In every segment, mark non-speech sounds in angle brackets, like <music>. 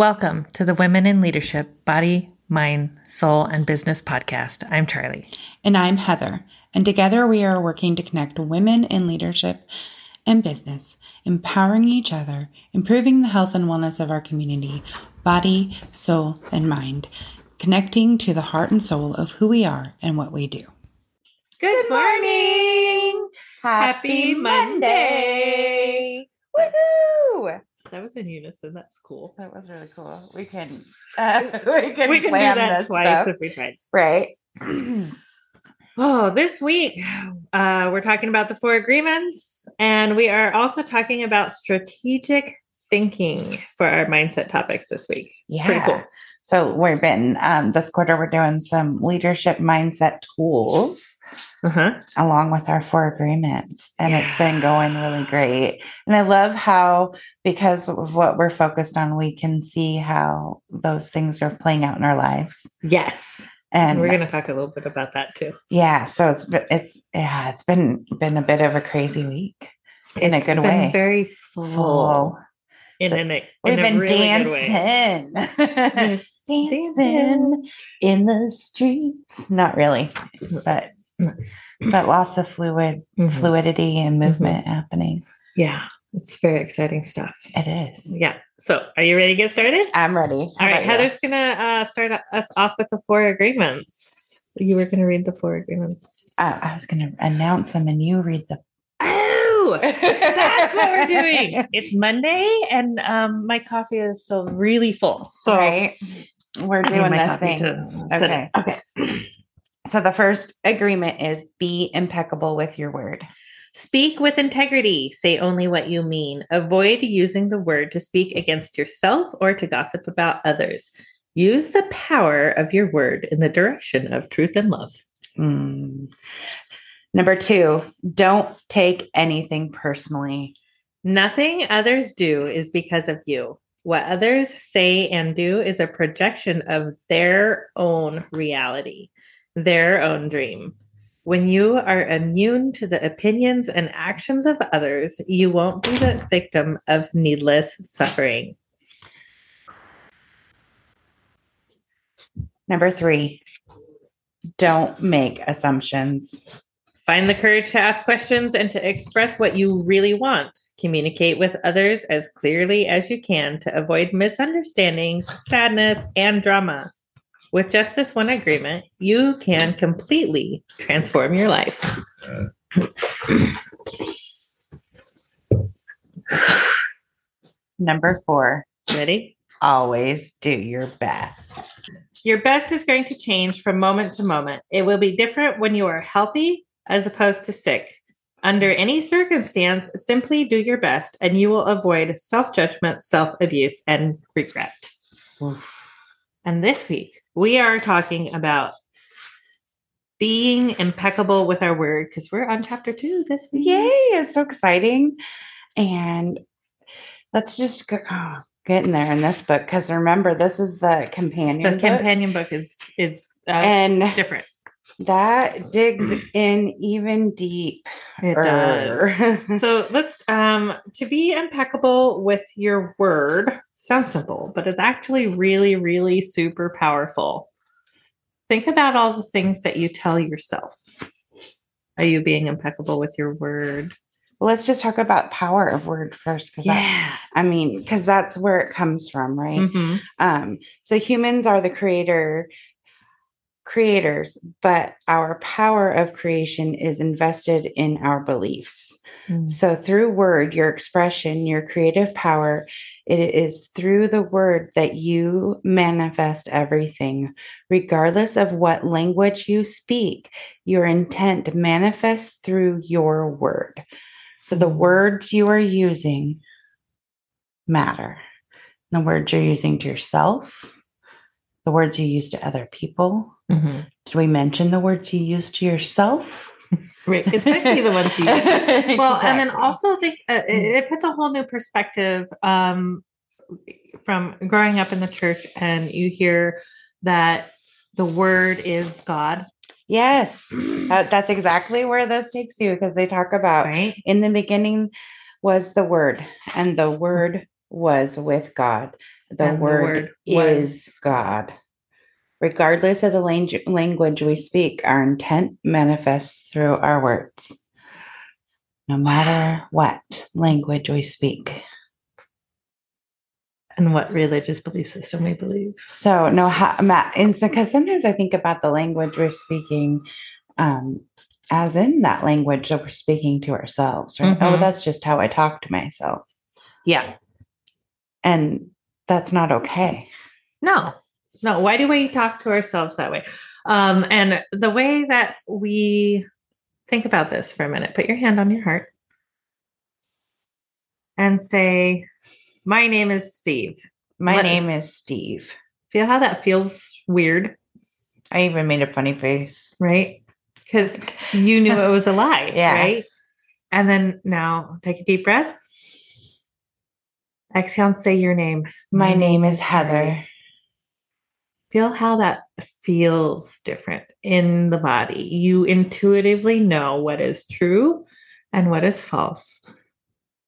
Welcome to the Women in Leadership Body, Mind, Soul, and Business podcast. I'm Charlie. And I'm Heather. And together we are working to connect women in leadership and business, empowering each other, improving the health and wellness of our community, body, soul, and mind, connecting to the heart and soul of who we are and what we do. Good morning. Happy Monday. Woohoo! That was in unison. That's cool. That was really cool. We can uh, <laughs> we can, We can do plan that this twice stuff. if we tried. right? <clears throat> Oh, this week uh, we're talking about the four agreements, and we are also talking about strategic thinking for our mindset topics this week. yeah. Pretty cool. So we've been um, this quarter. We're doing some leadership mindset tools Uh huh. along with our four agreements, and it's been going really great. And I love how because of what we're focused on, we can see how those things are playing out in our lives. Yes, And we're going to talk a little bit about that too. yeah, so it's it's yeah, it's been been a bit of a crazy week in a good been way. Very full. Full. In, in a, We've been really way. dancing. <laughs> dancing in the streets. Not really, but but lots of fluid Mhm. fluidity and movement happening. Yeah, it's very exciting stuff. It is. Yeah. So, are you ready to get started? I'm ready. All right, Heather's gonna uh, start us off with the four agreements. You were gonna read the four agreements. I, I was going to announce them, and you read the. That's what we're doing. <laughs> It's Monday, and um, my coffee is still really full. So right. We're doing coffee thing. Okay. Okay. So the first agreement is be impeccable with your word. Speak with integrity. Say only what you mean. Avoid using the word to speak against yourself or to gossip about others. Use the power of your word in the direction of truth and love. Mm. Number two, don't take anything personally. Nothing others do is because of you. What others say and do is a projection of their own reality, their own dream. When you are immune to the opinions and actions of others, you won't be the victim of needless suffering. Number three, don't make assumptions. Find the courage to ask questions and to express what you really want. Communicate with others as clearly as you can to avoid misunderstandings, sadness, and drama. With just this one agreement, you can completely transform your life. Number four, Ready? always do your best. Your best is going to change from moment to moment. It will be different when you are healthy as opposed to sick. Under any circumstance, simply do your best and you will avoid self judgment, self abuse, and regret. Oof. And this week, we are talking about being impeccable with our word because we're on chapter two this week. Yay, it's so exciting. And let's just go, oh, get in there in this book because remember, this is the companion. The book. companion book is is uh, And- different. That digs <clears throat> in even deep. It does. <laughs> So let's um to be impeccable with your word sounds simple, but it's actually really, really super powerful. Think about all the things that you tell yourself. Are you being impeccable with your word? Well, Let's just talk about power of word first. Because I mean, because that's where it comes from, right? Mhm. Um, so humans are the creator creators, but our power of creation is invested in our beliefs. Mm. So through word, your expression, your creative power, it is through the word that you manifest everything, regardless of what language you speak. Your intent manifests through your word. So the Mm. words you are using matter. The words you're using to yourself, the words you use to other people. Mhm. Did we mention the words you use to yourself? Right, especially the ones you <laughs> use. well and then Exactly. also think uh, it, it puts a whole new perspective um from growing up in the church and you hear that the word is god Yes, <clears throat> that- that's exactly where this takes you because they talk about right in the beginning was the Word, and the Word was with God, The, And the word, word is was. God. Regardless of the lang- language we speak, our intent manifests through our words. No matter what language we speak. And what religious belief system we believe. So no, ha- Matt, and because sometimes I think about the language we're speaking, um, as in that language that we're speaking to ourselves, right? Oh, Mhm. that's just how I talk to myself, Yeah. and that's not okay. No, no. Why do we talk to ourselves that way? Um, and the way that we think about this for a minute, put your hand on your heart and say, My name is Steve. My Let- name is Steve. Feel how that feels weird, I even made a funny face. right? Because you knew it was a lie, <laughs> Yeah. right? And then now take a deep breath. Exhale and say your name. My name is Heather. Feel how that feels different in the body. You intuitively know what is true and what is false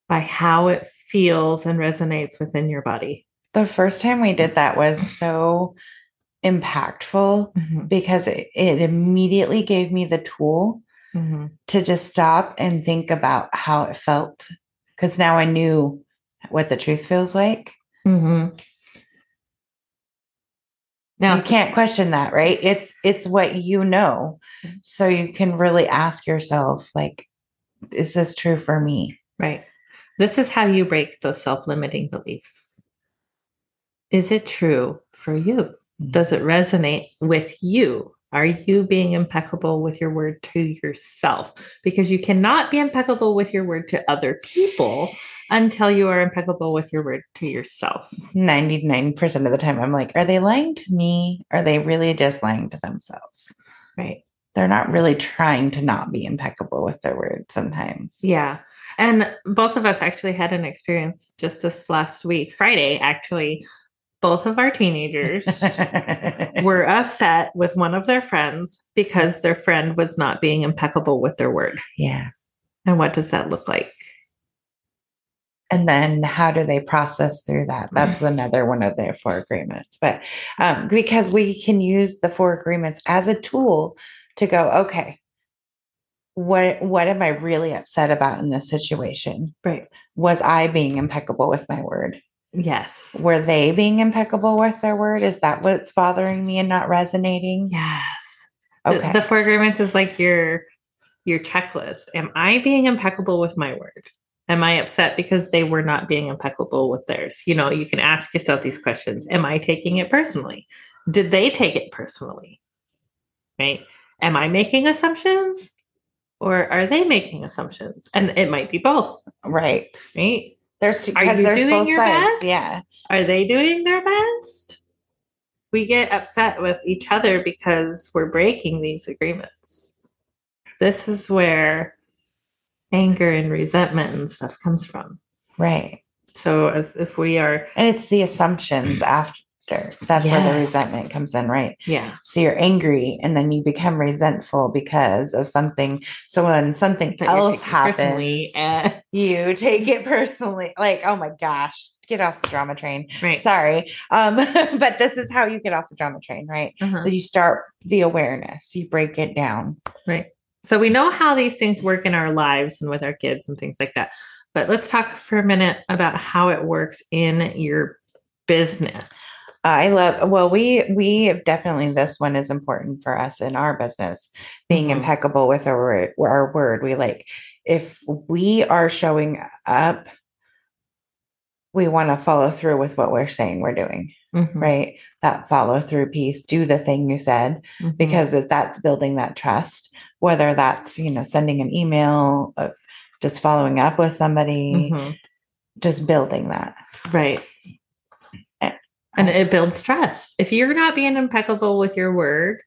by how it feels and resonates within your body. The first time we did that was so impactful because it, it immediately gave me the tool Mhm. to just stop and think about how it felt because now I knew what the truth feels like. Mhm. Now, you can't question that, right? It's it's what you know. Mm-hmm. So you can really ask yourself like is this true for me? right. This is how you break those self limiting beliefs. Is it true for you? Mm-hmm. Does it resonate with you? Are you being impeccable with your word to yourself? Because you cannot be impeccable with your word to other people until you are impeccable with your word to yourself. 99% of the time I'm like, are they lying to me? Are they really just lying to themselves? Right. They're not really trying to not be impeccable with their word sometimes. Yeah. And both of us actually had an experience just this last week, Friday, actually. Both of our teenagers <laughs> were upset with one of their friends because their friend was not being impeccable with their word. yeah. And what does that look like? And then how do they process through that that's another one of their four agreements but um, because we can use the four agreements as a tool to go okay what what am i really upset about in this situation Right. was i being impeccable with my word Yes. were they being impeccable with their word is that what's bothering me and not resonating Yes. The- okay The, four agreements is like your your checklist. Am I being impeccable with my word? Am I upset because they were not being impeccable with theirs? You know, you can ask yourself these questions. Am I taking it personally? Did they take it personally? Right? Am I making assumptions or are they making assumptions? And it might be both, right right? there's Are because you there's doing both your sides best? yeah Are they doing their best? We get upset with each other because we're breaking these agreements. This is where anger and resentment and stuff comes from. right So, as if we are, and it's the assumptions after that's where the resentment comes in right yeah, So you're angry and then you become resentful because of something. So when something that else happens, eh, you take it personally. Like, oh my gosh, get off the drama train. right? Sorry. Um, <laughs> but this is how you get off the drama train, right? Uh-huh. You start the awareness, you break it down. Right. So we know how these things work in our lives and with our kids and things like that. But let's talk for a minute about how it works in your business. I love well, we we have definitely this one is important for us in our business, being Mhm. impeccable with our word- our word. We like if we are showing up, we want to follow through with what we're saying we're doing, Mhm. right? That follow through piece, do the thing you said, Mhm. because that's building that trust, whether that's you know sending an email, uh, just following up with somebody, Mhm. just building that. Right. Eh, And it builds trust. If you're not being impeccable with your word,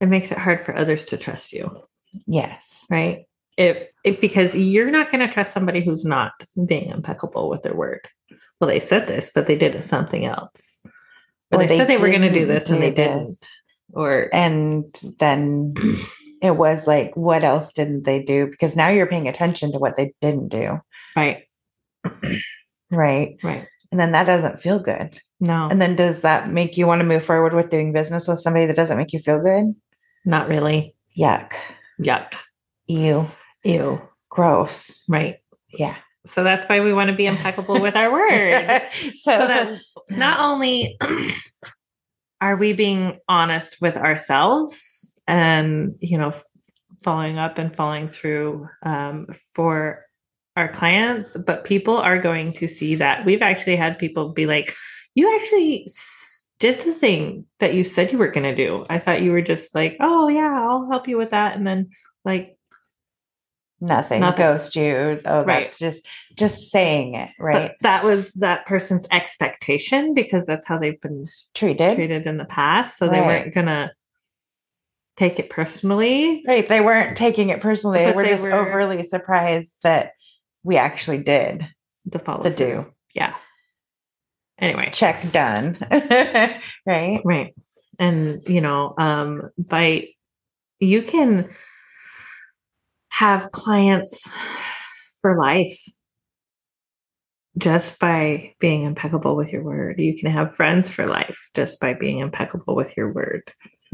it makes it hard for others to trust you, Yes. right? It, it because you're not going to trust somebody who's not being impeccable with their word. Well, they said this, but they did something else. Or Or they, said they were going to do this and they didn't. Or and then <clears throat> it was like what else didn't they do because now you're paying attention to what they didn't do right, <clears throat> right right. And then that doesn't feel good. No, And then does that make you want to move forward with doing business with somebody that doesn't make you feel good? not really. Yuck. Yuck. Ew. Ew. Gross. Right. Yeah. So that's why we want to be impeccable with our <laughs> word. so, so that not only <clears throat> are we being honest with ourselves and you know following up and following through um, for our clients? But people are going to see that. We've actually had people be like you actually did the thing that you said you were going to do. I thought you were just like oh yeah i'll help you with that and then like nothing, Nothing. ghost you. Oh, Right. that's just just saying it, right? but that was that person's expectation because that's how they've been Treated. treated in the past so they weren't gonna take it personally Right. They weren't taking it personally. They were they just were- overly surprised that we actually did the follow the through. do. yeah anyway Check done. <laughs> right. right and you know um by you can have clients for life just by being impeccable with your word you can have friends for life just by being impeccable with your word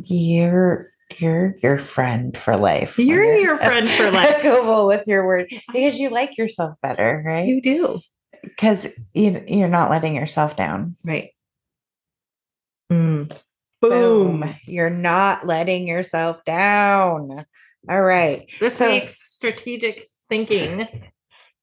You're you're your friend for life. when You're your friend for life. Impeccable with your word because you like yourself better, right? you do Because you you're not letting yourself down. right Mm. Boom. boom You're not letting yourself down. All right. this So- week's strategic thinking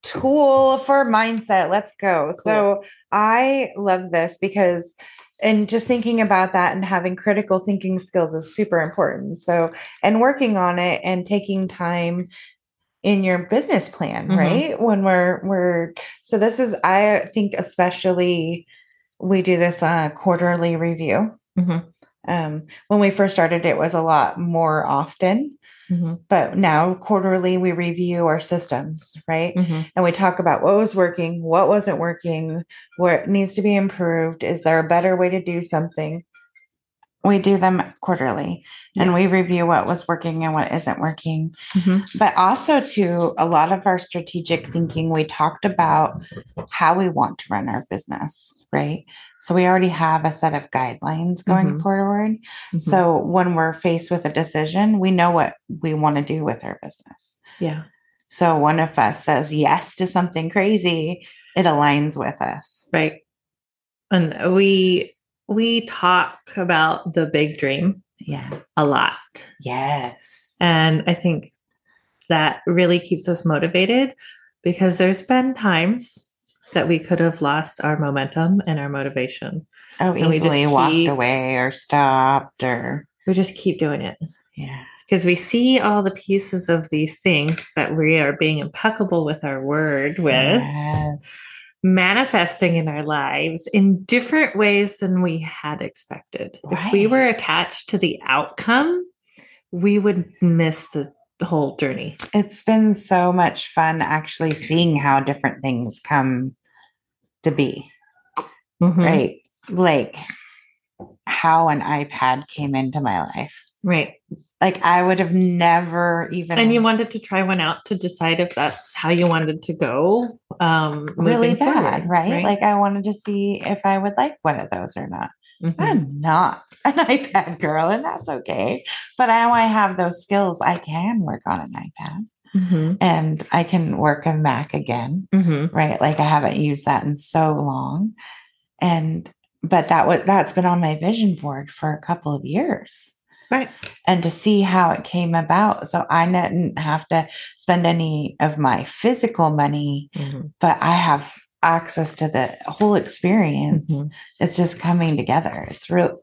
tool for mindset. Let's go. So I love this because and just thinking about that and having critical thinking skills is super important. So and working on it and taking time in your business plan, Mhm. right? When we're we're so this is I think especially we do this uh quarterly review. Mhm. Um when we first started it was a lot more often, Mhm. but now quarterly we review our systems, right? Mhm. and we talk about what was working, what wasn't working, what needs to be improved. Is there a better way to do something? We do them quarterly and we review what was working and what isn't working. Mhm. But also, to a lot of our strategic thinking, we talked about how we want to run our business, right? So we already have a set of guidelines going Mhm. forward. Mhm. So when we're faced with a decision, we know what we want to do with our business. yeah So one of us says yes to something crazy, it aligns with us. right and we we talk about the big dream Yeah. a lot Yes. and i think that really keeps us motivated because there's been times that we could have lost our momentum and our motivation Oh, just easily walked keep- away or stopped or we just keep doing it yeah. because we see all the pieces of these things that we are being impeccable with our word with Yes. Manifesting in our lives in different ways than we had expected. If we were attached to the outcome, we would miss the whole journey. It's been so much fun actually seeing how different things come to be. Mhm. Right. Like how an iPad came into my life. Right. Like I would have never even And you wanted to try one out to decide if that's how you wanted to go. Um, really bad, forward, right? Like I wanted to see if I would like one of those or not. Mhm. I'm not <laughs> an iPad girl, and that's okay. But now I have those skills. I can work on an iPad Mhm. and I can work a Mac again, Mhm. right? Like I haven't used that in so long. And but that was that's been on my vision board for a couple of years. Right. And to see how it came about. So I didn't have to spend any of my physical money, Mhm. but I have access to the whole experience Mhm. it's just coming together it's real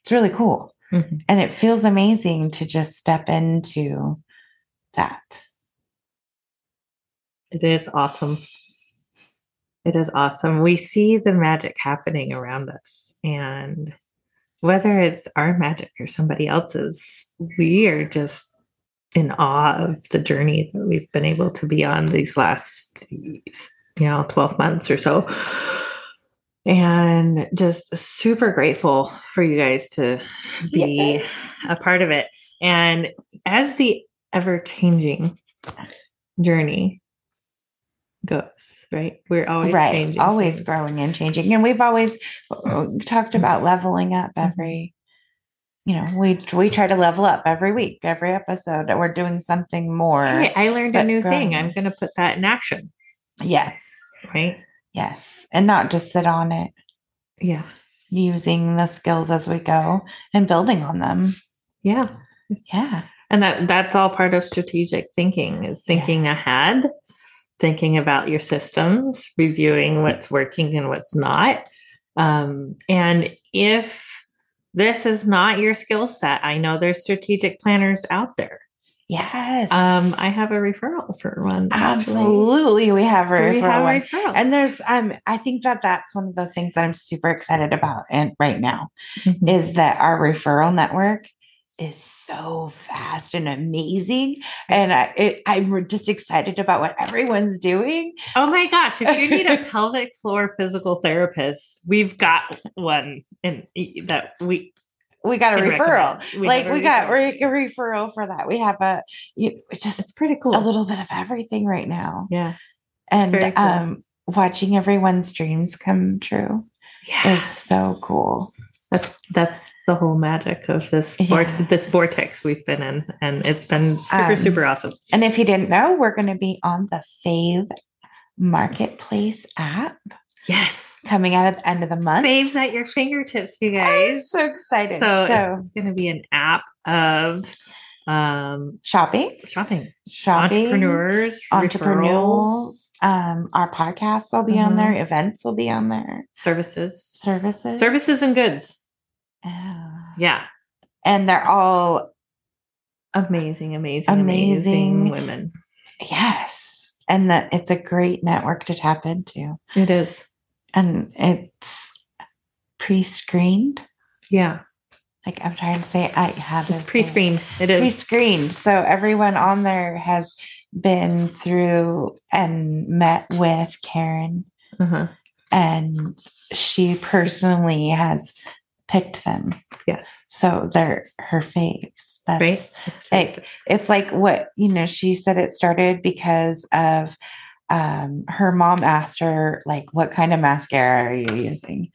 it's really cool Mhm. and it feels amazing to just step into that It is awesome. It is awesome. We see the magic happening around us. And whether it's our magic or somebody else's, we are just in awe of the journey that we've been able to be on these last, you know, 12 months or so. And just super grateful for you guys to be Yes. a part of it. And as the ever changing journey goes, right? We're always right. changing. Always things. growing and changing. And we've always uh, talked about leveling up Mm-hmm. every, you know, we we try to level up every week, every episode. We're doing something more. I learned a new thing. I'm going to put that in action, Yes. right? Yes. And not just sit on it, Yeah. using the skills as we go and building on them. Yeah. Yeah. And that that's all part of strategic thinking is thinking ahead, thinking about your systems, reviewing what's working and what's not. Um, and if this is not your skill set, I know there's strategic planners out there. Yes. Um, I have a referral for one. actually. absolutely we have a We referral have a referral. And there's um I think that that's one of the things that I'm super excited about and right now Mhm. is that our referral network is so fast and amazing and I it, I'm just excited about what everyone's doing. Oh my gosh, if you need a <laughs> pelvic floor physical therapist, we've got one in that we We got a referral. recommend. like we got referral. re- a referral for that. We have a you, it's just it's pretty cool. a little bit of everything right now. yeah. And cool. um watching everyone's dreams come true Yeah. is so cool. That's that's the whole magic of this vor- this vortex we've been in, and it's been super Um, super awesome. And if you didn't know, we're going to be on the Fave Marketplace app Yes, coming out at the end of the month. faves at your fingertips, you I'm guys. so excited. So, So, it's going to be an app of um, shopping, shopping, shopping, entrepreneurs, entrepreneurs. Um, our podcasts will be on there. Events will be on there. services, Services. services and goods. Oh. Yeah, And they're all amazing, amazing, amazing, Amazing. women. yes, and that it's a great network to tap into, It is. and it's pre-screened. Yeah, Like I'm trying to say, I have it's pre-screened. It is. pre-screened. So everyone on there has been through and met with Karen, Uh-huh. and she personally has picked them. Yes. So they're her faves. That's Right. It's Like, it's like what you know. She said it started because of um, her mom asked her like, "What kind of mascara are you using?"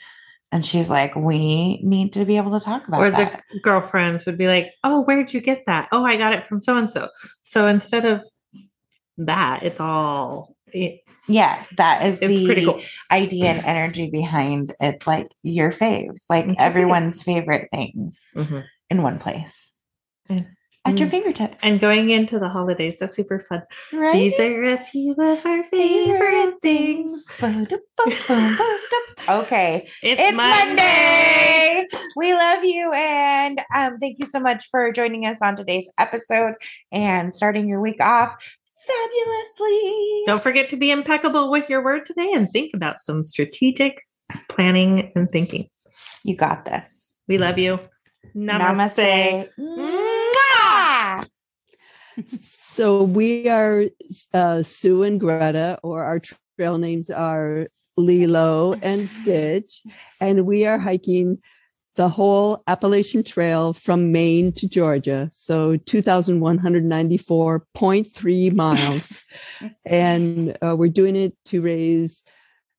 And she's like, "We need to be able to talk about or that." the girlfriends would be like, "Oh, where'd you get that? Oh, I got it from so and so." So instead of that, it's all it, yeah, that is it's the pretty cool. idea and energy behind it's like your faves, like everyone's favorite things Mhm. in one place And- at your Mm. fingertips. And going into the holidays, that's super fun. right? These are a few of our favorite things. <laughs> Okay, It's, it's Monday. Monday. We love you, and um, thank you so much for joining us on today's episode and starting your week off fabulously. Don't forget to be impeccable with your word today and think about some strategic planning and thinking. You got this. We love you. Namaste. Mwah! So we are uh, Sue and Greta, or our trail names are Lilo and Stitch, and we are hiking the whole Appalachian Trail from Maine to Georgia. So 2,194.3 miles. <laughs> and uh, we're doing it to raise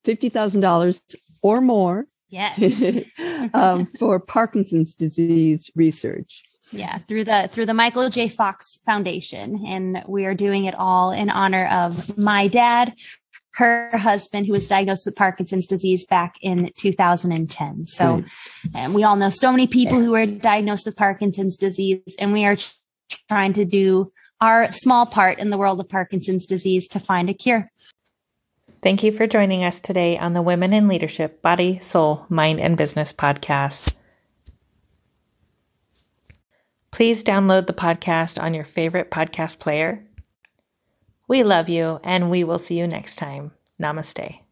$50,000 or more Yes. <laughs> um, for Parkinson's disease research. Yeah, through the through the Michael J. Fox Foundation, and we are doing it all in honor of my dad, her husband, who was diagnosed with Parkinson's disease back in 2010. So, and we all know so many people who are diagnosed with Parkinson's disease, and we are tr- trying to do our small part in the world of Parkinson's disease to find a cure. Thank you for joining us today on the Women in Leadership Body, Soul, Mind, and Business podcast. Please download the podcast on your favorite podcast player. We love you, and we will see you next time. Namaste.